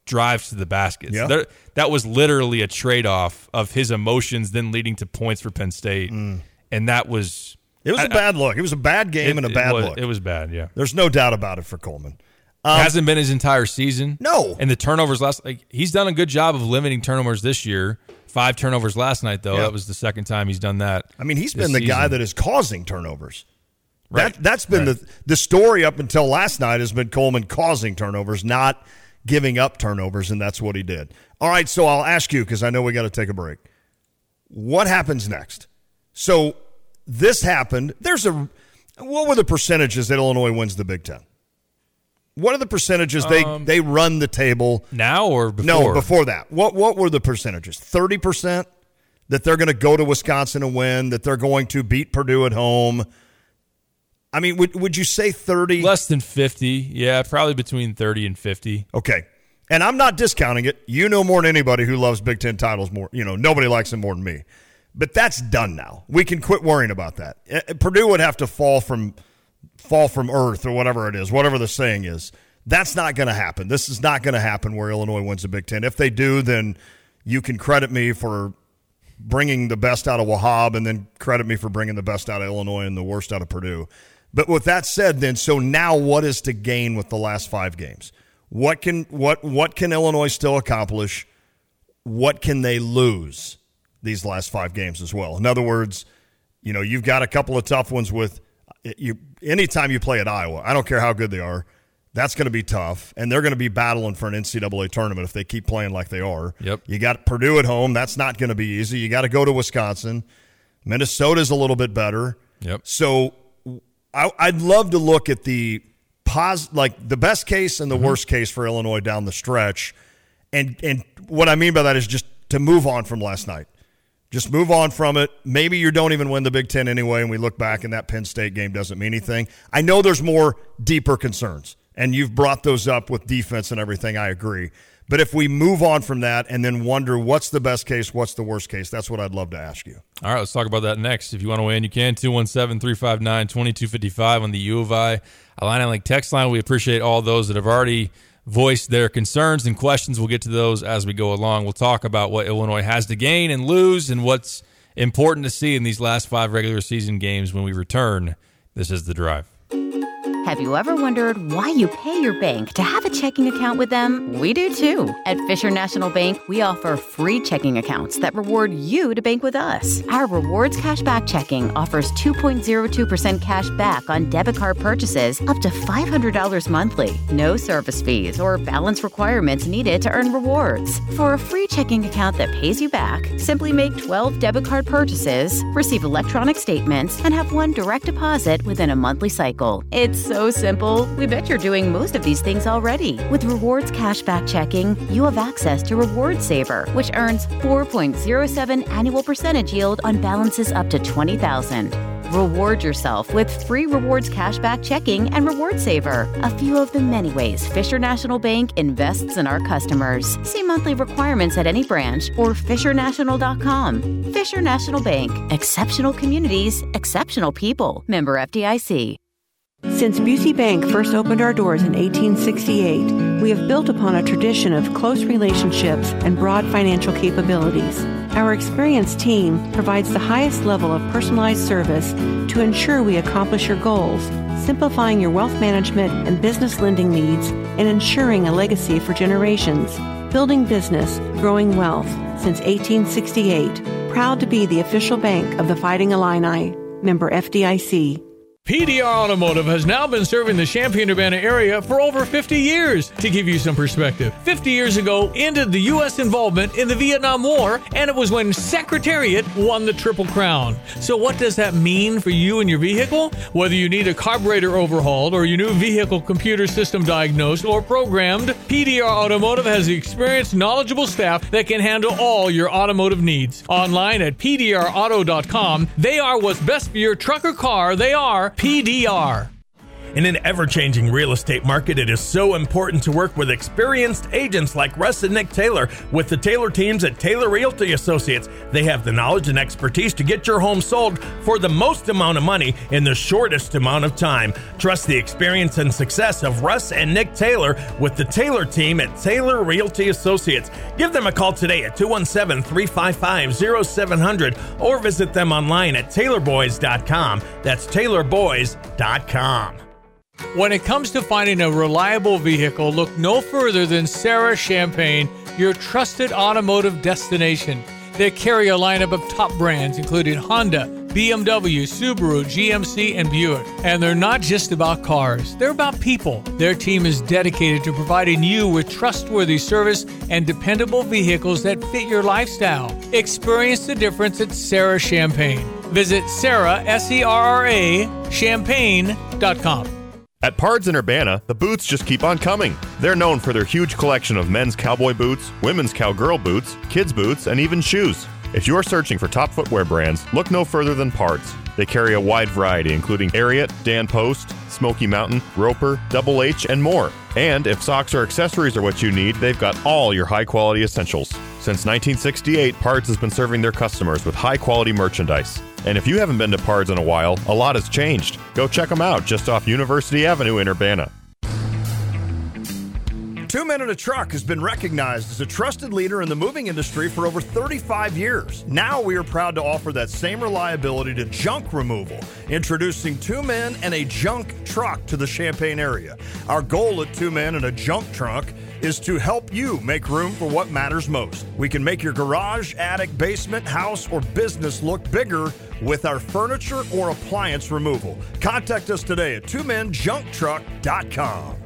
Speaker 1: drives to the basket.
Speaker 5: Yeah.
Speaker 1: There, that was literally a trade off of his emotions then leading to points for Penn State.
Speaker 5: Mm.
Speaker 1: And that was
Speaker 5: It was a
Speaker 1: I-
Speaker 5: bad look. It was a bad game
Speaker 1: it,
Speaker 5: and a bad
Speaker 1: it was,
Speaker 5: look.
Speaker 1: It was bad, yeah.
Speaker 5: There's no doubt about it for Coleman. Um,
Speaker 1: Hasn't been his entire season.
Speaker 5: No.
Speaker 1: And the turnovers last like he's done a good job of limiting turnovers this year. Five turnovers last night though.
Speaker 5: Yeah.
Speaker 1: That was the second time he's done that.
Speaker 5: I mean, he's been the guy that is causing turnovers.
Speaker 1: Right.
Speaker 5: That that's been
Speaker 1: Right.
Speaker 5: the the story up until last night has been Coleman causing turnovers, not giving up turnovers, and that's what he did. All right, so I'll ask you because I know we got to take a break. What happens next? So this happened. There's a what were the percentages that Illinois wins the Big Ten? What are the percentages they
Speaker 1: Um,
Speaker 5: they run the table?
Speaker 1: now or before?
Speaker 5: No, before that. What what were the percentages? Thirty percent that they're going to go to Wisconsin and win. That they're going to beat Purdue at home. I mean, would would you say thirty?
Speaker 1: Less than fifty. Yeah, probably between thirty and fifty.
Speaker 5: Okay, and I'm not discounting it. You know more than anybody who loves Big Ten titles. More, you know, nobody likes them more than me. But that's done now. We can quit worrying about that. Uh, Purdue would have to fall from fall from earth or whatever it is, whatever the saying is. That's not going to happen. This is not going to happen where Illinois wins the Big Ten. If they do, then you can credit me for bringing the best out of Wahab and then credit me for bringing the best out of Illinois and the worst out of Purdue. But with that said, then so now what is to gain with the last five games? What can what what can Illinois still accomplish? What can they lose these last five games as well? In other words, you know, you've got a couple of tough ones with you anytime you play at Iowa. I don't care how good they are. That's going to be tough, and they're going to be battling for an NCAA tournament if they keep playing like they are.
Speaker 1: Yep.
Speaker 5: You got Purdue at home. That's not going to be easy. You got to go to Wisconsin. Minnesota's a little bit better.
Speaker 1: Yep.
Speaker 5: So I, I'd love to look at the pos, like the best case and the mm-hmm. worst case for Illinois down the stretch, and and what I mean by that is just to move on from last night. Just move on from it. Maybe you don't even win the Big Ten anyway, and we look back and that Penn State game doesn't mean anything. I know there's more deeper concerns, and you've brought those up with defense and everything. I agree. But if we move on from that and then wonder what's the best case, what's the worst case, that's what I'd love to ask you.
Speaker 1: All right, let's talk about that next. If you want to weigh in, you can. 217 359 2255 on the U of I Illini Link text line. We appreciate all those that have already voiced their concerns and questions. We'll get to those as we go along. We'll talk about what Illinois has to gain and lose and what's important to see in these last five regular season games when we return. This is The Drive.
Speaker 6: Have you ever wondered why you pay your bank to have a checking account with them? We do too. At Fisher National Bank, we offer free checking accounts that reward you to bank with us. Our rewards cashback checking offers 2.02% cash back on debit card purchases up to $500 monthly. No service fees or balance requirements needed to earn rewards. For a free checking account that pays you back, simply make 12 debit card purchases, receive electronic statements, and have one direct deposit within a monthly cycle. It's so simple. We bet you're doing most of these things already. With rewards cashback checking, you have access to Reward Saver, which earns 4.07 annual percentage yield on balances up to 20,000. Reward yourself with free rewards cashback checking and Reward Saver, a few of the many ways Fisher National Bank invests in our customers. See monthly requirements at any branch or fishernational.com. Fisher National Bank, exceptional communities, exceptional people. Member FDIC.
Speaker 7: Since Busey Bank first opened our doors in 1868, we have built upon a tradition of close relationships and broad financial capabilities. Our experienced team provides the highest level of personalized service to ensure we accomplish your goals, simplifying your wealth management and business lending needs and ensuring a legacy for generations. Building business, growing wealth since 1868. Proud to be the official bank of the Fighting Illini. Member FDIC.
Speaker 8: PDR Automotive has now been serving the Champaign Urbana area for over 50 years. To give you some perspective, 50 years ago ended the U.S. involvement in the Vietnam War, and it was when Secretariat won the Triple Crown. So, what does that mean for you and your vehicle? Whether you need a carburetor overhauled or your new vehicle computer system diagnosed or programmed, PDR Automotive has the experienced, knowledgeable staff that can handle all your automotive needs. Online at PDRauto.com, they are what's best for your truck or car. They are PDR.
Speaker 9: In an ever changing real estate market, it is so important to work with experienced agents like Russ and Nick Taylor with the Taylor teams at Taylor Realty Associates. They have the knowledge and expertise to get your home sold for the most amount of money in the shortest amount of time. Trust the experience and success of Russ and Nick Taylor with the Taylor team at Taylor Realty Associates. Give them a call today at 217 355 0700 or visit them online at taylorboys.com. That's taylorboys.com.
Speaker 8: When it comes to finding a reliable vehicle, look no further than Serra Champaign, your trusted automotive destination. They carry a lineup of top brands, including Honda, BMW, Subaru, GMC, and Buick. And they're not just about cars, they're about people. Their team is dedicated to providing you with trustworthy service and dependable vehicles that fit your lifestyle. Experience the difference at Serra Champaign. Visit Serra, S E R R A, champaign.com.
Speaker 10: At Pards in Urbana, the boots just keep on coming. They're known for their huge collection of men's cowboy boots, women's cowgirl boots, kids' boots, and even shoes. If you're searching for top footwear brands, look no further than Pards. They carry a wide variety, including Ariat, Dan Post, Smoky Mountain, Roper, Double H, and more. And if socks or accessories are what you need, they've got all your high quality essentials. Since 1968, Pards has been serving their customers with high quality merchandise. And if you haven't been to Pards in a while, a lot has changed. Go check them out just off University Avenue in Urbana.
Speaker 5: Two Men in a Truck has been recognized as a trusted leader in the moving industry for over 35 years. Now we are proud to offer that same reliability to junk removal, introducing Two Men and a Junk Truck to the Champaign area. Our goal at Two Men and a Junk Truck is to help you make room for what matters most. We can make your garage, attic, basement, house, or business look bigger with our furniture or appliance removal. Contact us today at twomenjunktruck.com.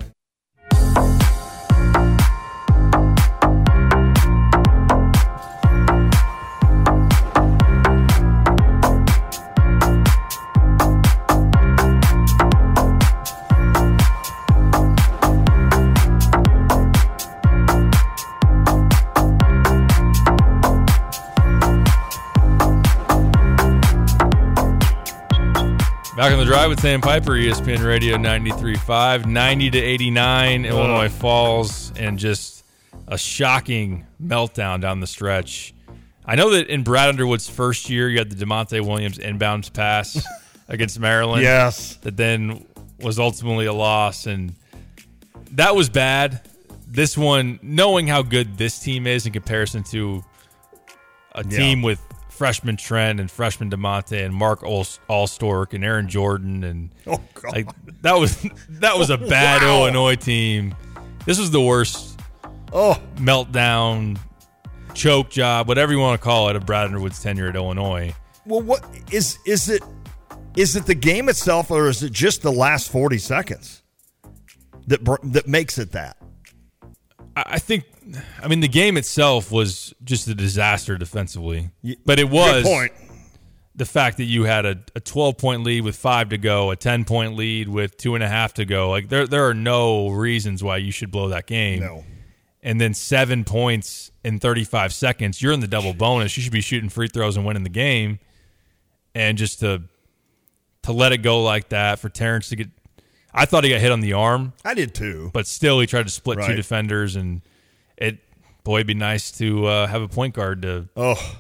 Speaker 1: Back on the drive with Sam Piper, ESPN Radio 93.5, 90 to 89, Illinois Falls, and just a shocking meltdown down the stretch. I know that in Brad Underwood's first year, you had the Da'Monte Williams inbounds pass against Maryland.
Speaker 5: Yes.
Speaker 1: That then was ultimately a loss, and that was bad. This one, knowing how good this team is in comparison to a
Speaker 5: Yeah.
Speaker 1: team with freshman Trent and freshman Da'Monte and Mark Alstork and Aaron Jordan and
Speaker 5: Oh, God.
Speaker 1: like that was that was a bad
Speaker 5: Wow.
Speaker 1: Illinois team. This was the worst
Speaker 5: Oh,
Speaker 1: meltdown, choke job, whatever you want to call it, of Brad Underwood's tenure at Illinois.
Speaker 5: well, what is is it? Is it the game itself, or is it just the last forty seconds that that makes it that?
Speaker 1: I think, I mean, the game itself was just a disaster defensively, but it was the fact that you had a, a 12 point lead with five to go, a 10 point lead with two and a half to go. Like there, there are no reasons why you should blow that game.
Speaker 5: No.
Speaker 1: And then seven points in 35 seconds, you're in the double bonus. You should be shooting free throws and winning the game. And just to to let it go like that for Terrence to get, I thought he got hit on the arm,
Speaker 5: I did too.
Speaker 1: but still he tried to split two defenders, and it boy, it'd be nice to uh, have a point guard to
Speaker 5: Oh,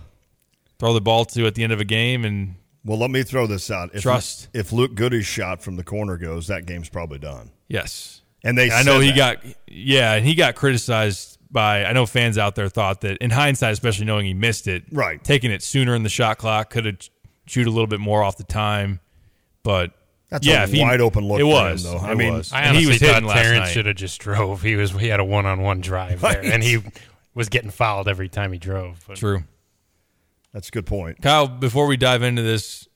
Speaker 1: throw the ball to at the end of a game and
Speaker 5: well, let me throw this out. If,
Speaker 1: Trust.
Speaker 5: If Luke Goode's shot from the corner goes, that game's probably done.
Speaker 1: Yes.
Speaker 5: And they
Speaker 1: I know he
Speaker 5: that.
Speaker 1: got yeah, and he got criticized by I know fans out there thought that in hindsight, especially knowing he missed it,
Speaker 5: Right.
Speaker 1: taking it sooner in the shot clock could have shoot a little bit more off the time, but
Speaker 5: That's
Speaker 1: yeah,
Speaker 5: a
Speaker 1: he-
Speaker 5: wide open look
Speaker 1: It
Speaker 5: for him,
Speaker 1: was.
Speaker 5: though.
Speaker 1: It
Speaker 5: I mean,
Speaker 1: was.
Speaker 3: I
Speaker 1: he was
Speaker 3: thought
Speaker 1: hitting last
Speaker 3: Terrence should have just drove. He was he had a one on one drive there, and he was getting fouled every time he drove. But
Speaker 1: True.
Speaker 5: That's a good point.
Speaker 1: Kyle, before we dive into this,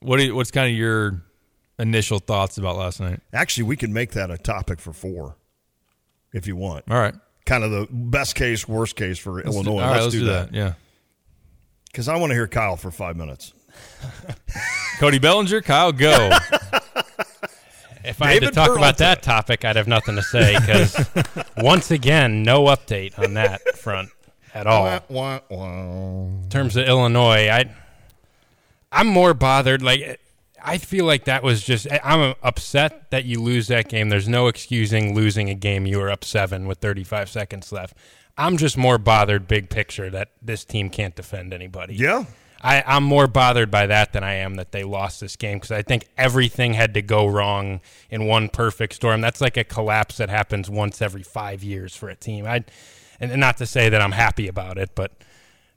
Speaker 1: what do you, what's kind of your initial thoughts about last night?
Speaker 5: Actually, we can make that a topic for four, if you want.
Speaker 1: All right.
Speaker 5: Kind of the best case, worst case for
Speaker 1: Let's
Speaker 5: Illinois.
Speaker 1: do, all right,
Speaker 5: let's,
Speaker 1: let's
Speaker 5: do, that.
Speaker 1: Yeah.
Speaker 5: Because I want to hear Kyle for five minutes.
Speaker 1: Cody Bellinger, Kyle, go.
Speaker 3: if I had to talk
Speaker 5: Peralta.
Speaker 3: about that topic, I'd have nothing to say because once again, no update on that front at all.
Speaker 5: Wah, wah, wah.
Speaker 3: in terms of Illinois, I I'm more bothered. Like I feel like that was just. I'm upset that you lose that game. There's no excusing losing a game you were up seven with 35 seconds left. I'm just more bothered, big picture, that this team can't defend anybody.
Speaker 5: Yeah.
Speaker 3: I, I'm more bothered by that than I am that they lost this game because I think everything had to go wrong in one perfect storm. That's like a collapse that happens once every five years for a team. I, and not to say that I'm happy about it, but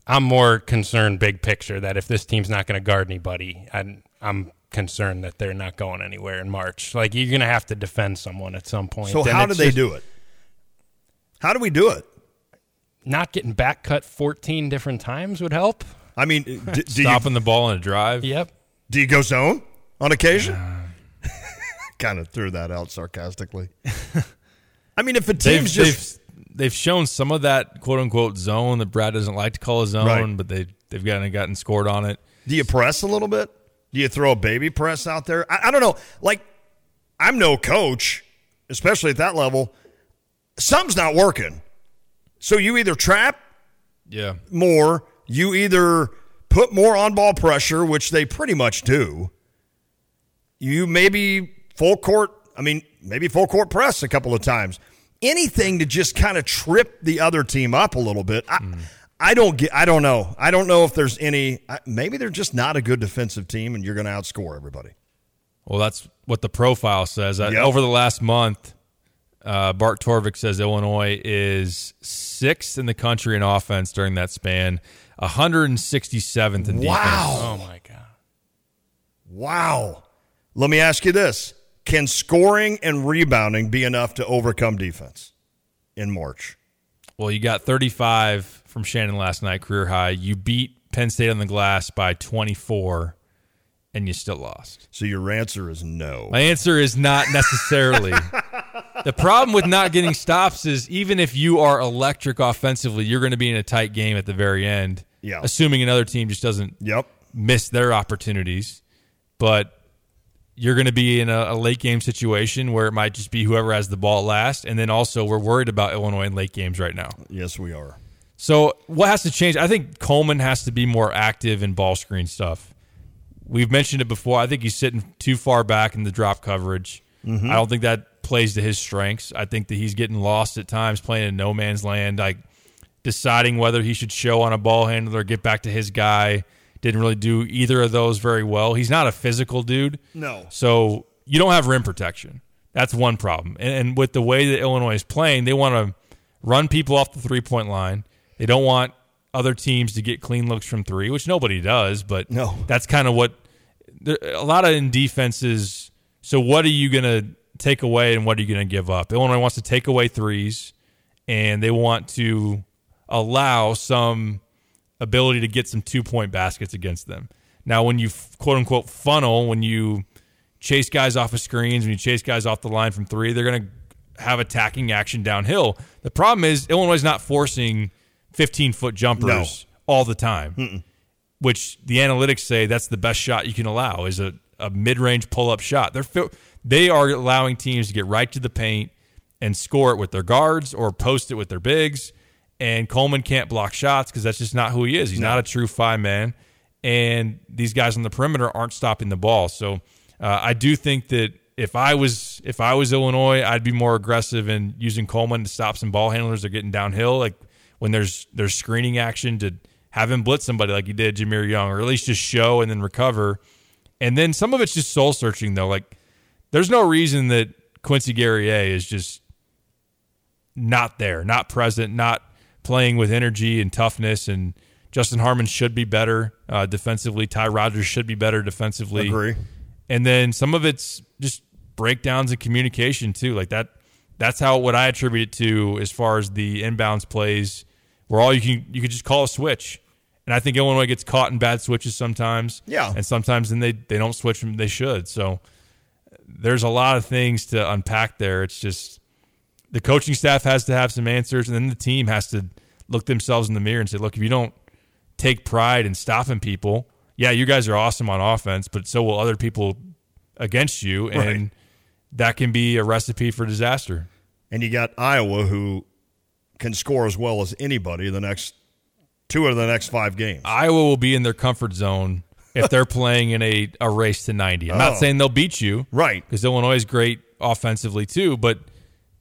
Speaker 3: I'm more concerned, big picture, that if this team's not going to guard anybody, I'm, I'm concerned that they're not going anywhere in March. Like you're going to have to defend someone at some point.
Speaker 5: So
Speaker 3: And
Speaker 5: how do they
Speaker 3: just
Speaker 5: do it? How do we do it?
Speaker 3: Not getting back cut 14 different times would help.
Speaker 5: I mean, d- do, you,
Speaker 1: Stopping the ball in a drive.
Speaker 3: Yep.
Speaker 5: do you go zone on occasion? kind of threw that out sarcastically. I mean, if a
Speaker 1: They've,
Speaker 5: team's just
Speaker 1: they've they've shown some of that quote unquote zone that Brad doesn't like to call a zone,
Speaker 5: Right.
Speaker 1: but they they've gotten gotten scored on it.
Speaker 5: Do you press a little bit? Do you throw a baby press out there? I, I don't know. Like, I'm no coach, especially at that level. Something's not working. So you either trap
Speaker 1: Yeah,
Speaker 5: more, you either put more on ball pressure, which they pretty much do. You maybe full court, I mean, maybe full court press a couple of times. Anything to just kind of trip the other team up a little bit. I, I don't get. I don't know. I don't know if there's any. Maybe they're just not a good defensive team, and you're going to outscore everybody.
Speaker 1: well, that's what the profile says. Uh,
Speaker 5: Yep.
Speaker 1: Over the last month, uh, Bart Torvik says Illinois is sixth in the country in offense during that span, 167th in defense. Wow.
Speaker 3: Oh, my God.
Speaker 5: Wow. Let me ask you this: Can scoring and rebounding be enough to overcome defense in March?
Speaker 1: Well, you got 35 from Shannon last night, career high. You beat Penn State on the glass by 24, and you still lost.
Speaker 5: So your answer is no.
Speaker 1: My answer is not necessarily. the problem with not getting stops is even if you are electric offensively, you're going to be in a tight game at the very end.
Speaker 5: Yeah.
Speaker 1: Assuming another team just doesn't
Speaker 5: Yep.
Speaker 1: miss their opportunities. But you're going to be in a, a late game situation where it might just be whoever has the ball last. And then also, we're worried about Illinois in late games right now.
Speaker 5: Yes, we are.
Speaker 1: So what has to change? I think Coleman has to be more active in ball screen stuff. We've mentioned it before. I think he's sitting too far back in the drop coverage.
Speaker 5: Mhm.
Speaker 1: I don't think that plays to his strengths. I think that he's getting lost at times playing in no man's land, like deciding whether he should show on a ball handler or get back to his guy. Didn't really do either of those very well. He's not a physical dude.
Speaker 5: No.
Speaker 1: So you don't have rim protection. That's one problem. And, and with the way that Illinois is playing, they want to run people off the three point line. They don't want other teams to get clean looks from three, which nobody does. But
Speaker 5: No.
Speaker 1: that's kind of what there, a lot of in defenses. So what are you going to take away and what are you going to give up? Illinois wants to take away threes, and they want to allow some ability to get some two point baskets against them. Now, when you quote unquote funnel, when you chase guys off of screens, when you chase guys off the line from three, they're going to have attacking action downhill. The problem is Illinois is not forcing 15 foot jumpers all the time, which the analytics say that's the best shot you can allow is a, a mid range pull up shot. They're fi- they are allowing teams to get right to the paint and score it with their guards or post it with their bigs. And Coleman can't block shots because that's just not who he is. He's not a true five man. And these guys on the perimeter aren't stopping the ball. So uh, I do think that if I was if I was Illinois, I'd be more aggressive in using Coleman to stop some ball handlers that are getting downhill. Like when there's there's screening action to have him blitz somebody like he did Jameer Young, or at least just show and then recover. And then some of it's just soul searching though. Like there's no reason that Quincy Guerrier is just not there, not present, not playing with energy and toughness. And Justin Harmon should be better uh, defensively. Ty Rodgers should be better defensively.
Speaker 5: Agree.
Speaker 1: And then some of it's just breakdowns in communication too. Like that. That's how what I attribute it to as far as the inbounds plays, where all you can you could just call a switch. And I think Illinois gets caught in bad switches sometimes.
Speaker 5: Yeah.
Speaker 1: And sometimes then they, they don't switch them they should. So there's a lot of things to unpack there. It's just the coaching staff has to have some answers, and then the team has to look themselves in the mirror and say, look, if you don't take pride in stopping people, yeah, you guys are awesome on offense, but so will other people against you. And
Speaker 5: Right.
Speaker 1: that can be a recipe for disaster.
Speaker 5: And you got Iowa who can score as well as anybody the next two of the next five games.
Speaker 1: Iowa will be in their comfort zone if they're playing in a, a race to 90. I'm
Speaker 5: Oh.
Speaker 1: not saying they'll beat you.
Speaker 5: Right.
Speaker 1: Because Illinois is great offensively too, but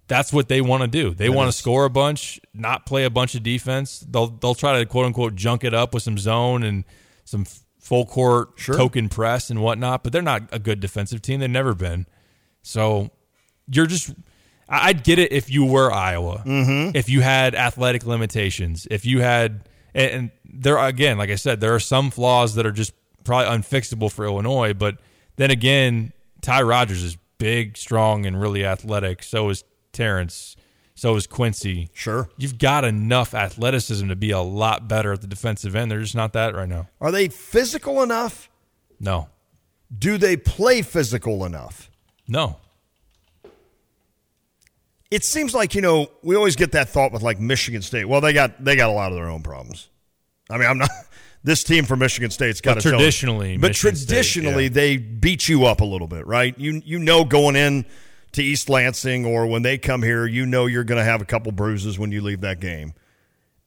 Speaker 1: that's what they want to do. They want to score a bunch, not play a bunch of defense. They'll they'll try to quote unquote junk it up with some zone and some full court
Speaker 5: Sure.
Speaker 1: token press and whatnot, but they're not a good defensive team. They've never been. So you're just I'd get it if you were Iowa.
Speaker 5: Mhm.
Speaker 1: If you had athletic limitations, if you had and, and there again, like I said, there are some flaws that are just probably unfixable for Illinois, but then again, Ty Rodgers is big, strong, and really athletic. So is Terrence. So is Quincy.
Speaker 5: Sure.
Speaker 1: You've got enough athleticism to be a lot better at the defensive end. They're just not that right now.
Speaker 5: Are they physical enough?
Speaker 1: No.
Speaker 5: Do they play physical enough?
Speaker 1: No.
Speaker 5: It seems like, you know, we always get that thought with like Michigan State. Well, they got they got a lot of their own problems. I mean, I'm not this team from Michigan State's got to
Speaker 1: traditionally,
Speaker 5: but
Speaker 1: Michigan State,
Speaker 5: traditionally
Speaker 1: yeah.
Speaker 5: they beat you up a little bit, right? You you know going in to East Lansing or when they come here, you know you're going to have a couple bruises when you leave that game.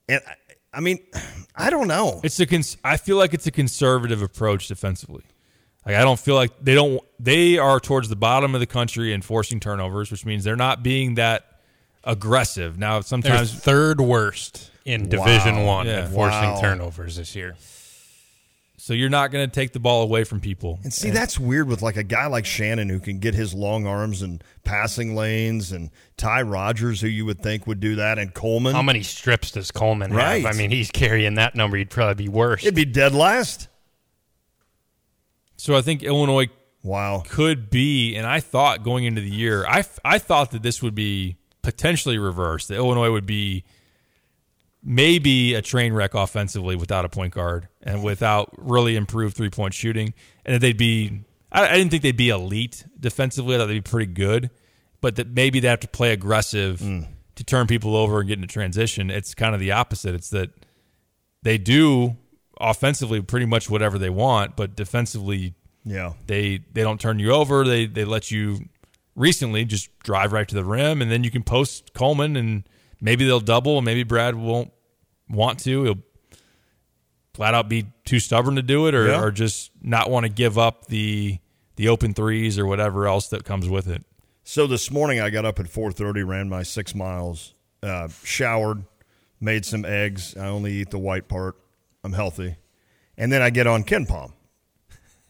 Speaker 5: And I- I mean, I don't know.
Speaker 1: It's a cons- I feel like it's a conservative approach defensively. Like I don't feel like they don't they are towards the bottom of the country in forcing turnovers, which means they're not being that aggressive. Now
Speaker 3: They're
Speaker 1: sometimes
Speaker 3: third worst in Division
Speaker 1: Wow.
Speaker 3: One
Speaker 1: Yeah.
Speaker 3: at forcing
Speaker 1: Wow.
Speaker 3: turnovers this year.
Speaker 1: so you're not going to take the ball away from people.
Speaker 5: And see, that's weird with like a guy like Shannon who can get his long arms and passing lanes, and Ty Rodgers, who you would think would do that, and Coleman.
Speaker 3: How many strips does Coleman
Speaker 5: Right.
Speaker 3: have? I mean, he's carrying that number. He'd probably be worse.
Speaker 5: It'd be dead last.
Speaker 1: So I think Illinois
Speaker 5: wow
Speaker 1: could be, and I thought going into the year, I I thought that this would be potentially reversed. That Illinois would be maybe a train wreck offensively without a point guard and without really improved three point shooting, and that they'd be. I, I didn't think they'd be elite defensively. I thought they'd be pretty good, but that maybe they have to play aggressive hmm. to turn people over and get into transition. It's kind of the opposite. It's that they do offensively pretty much whatever they want, but defensively,
Speaker 5: Yeah.
Speaker 1: they they don't turn you over. They they let you recently just drive right to the rim, and then you can post Coleman, and maybe they'll double, and maybe Brad won't want to. He'll flat out be too stubborn to do it, or,
Speaker 5: Yeah.
Speaker 1: or just not want to give up the the open threes or whatever else that comes with it.
Speaker 5: So this morning I got up at 4:30, ran my six miles, uh, showered, made some eggs. I only eat the white part. I'm healthy, and then I get on KenPom.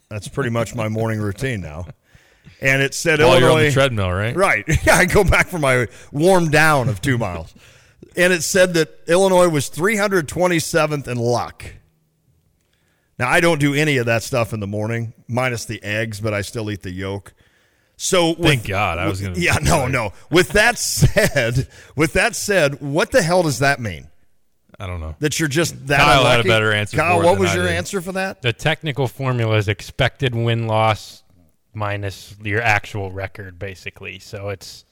Speaker 5: That's pretty much my morning routine now. And it said
Speaker 1: While
Speaker 5: Illinois
Speaker 1: you're on the treadmill, right?
Speaker 5: Right. Yeah, I go back for my warm down of two miles. And it said that Illinois was 327th in luck. Now, I don't do any of that stuff in the morning, minus the eggs, but I still eat the yolk. So, with-
Speaker 1: Thank God, I was gonna-
Speaker 5: Yeah, no, no. With that said, with that said, what the hell does that mean?
Speaker 1: I don't know.
Speaker 5: That you're just that
Speaker 1: Kyle had a better answer
Speaker 5: Kyle,
Speaker 1: for it
Speaker 5: what was
Speaker 1: I
Speaker 5: your
Speaker 1: did.
Speaker 5: answer for that?
Speaker 3: The technical formula is expected win loss minus your actual record, basically. So it's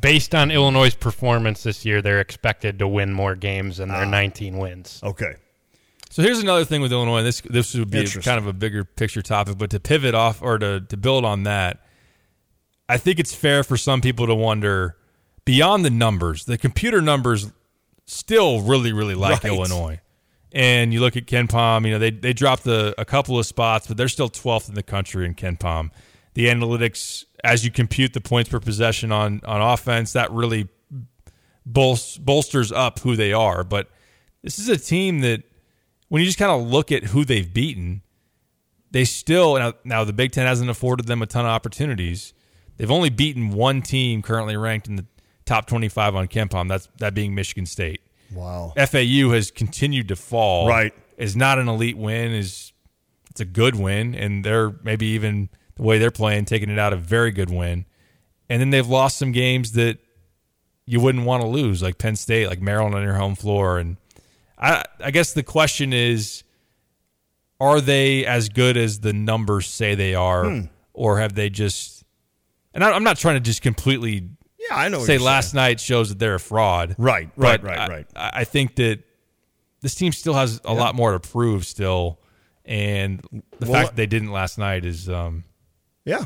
Speaker 3: based on Illinois' performance this year. They're expected to win more games than
Speaker 1: Ah.
Speaker 3: their 19 wins.
Speaker 5: Okay.
Speaker 1: So here's another thing with Illinois. This this would be kind of a bigger picture topic, but to pivot off or to to build on that, I think it's fair for some people to wonder beyond the numbers. The computer numbers still really really like
Speaker 5: Right.
Speaker 1: Illinois. And you look at KenPom, you know, they they dropped a, a couple of spots, but they're still 12th in the country in KenPom. The analytics as you compute the points per possession on on offense, that really bolst, bolsters up who they are, but this is a team that when you just kind of look at who they've beaten, they still now, now the Big Ten hasn't afforded them a ton of opportunities. They've only beaten one team currently ranked in the top twenty-five on KenPom. That's that being Michigan State.
Speaker 5: Wow.
Speaker 1: FAU has continued to fall.
Speaker 5: Right.
Speaker 1: is not an elite win. is It's a good win, and they're maybe even the way they're playing, taking it out a very good win. And then they've lost some games that you wouldn't want to lose, like Penn State, like Maryland on your home floor. And I, I guess the question is, are they as good as the numbers say they are,
Speaker 5: Hmm.
Speaker 1: or have they just? And I, I'm not trying to just completely
Speaker 5: I know.
Speaker 1: say last night shows that they're a fraud.
Speaker 5: Right, right, right,
Speaker 1: I-
Speaker 5: right.
Speaker 1: I, think that this team still has a lot more to prove still, and the
Speaker 5: Well,
Speaker 1: fact that they didn't last night is um,
Speaker 5: Yeah.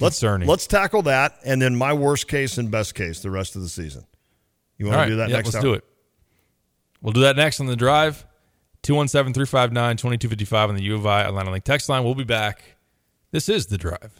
Speaker 5: Let's
Speaker 1: concerning.
Speaker 5: let's tackle that, and then my worst case and best case the rest of the season. You want
Speaker 1: All
Speaker 5: to do that
Speaker 1: yeah,
Speaker 5: next?
Speaker 1: Let's do it. We'll do that next on the drive. 217 359 2255 on the U of I Illini Link text line. We'll be back. This is the drive.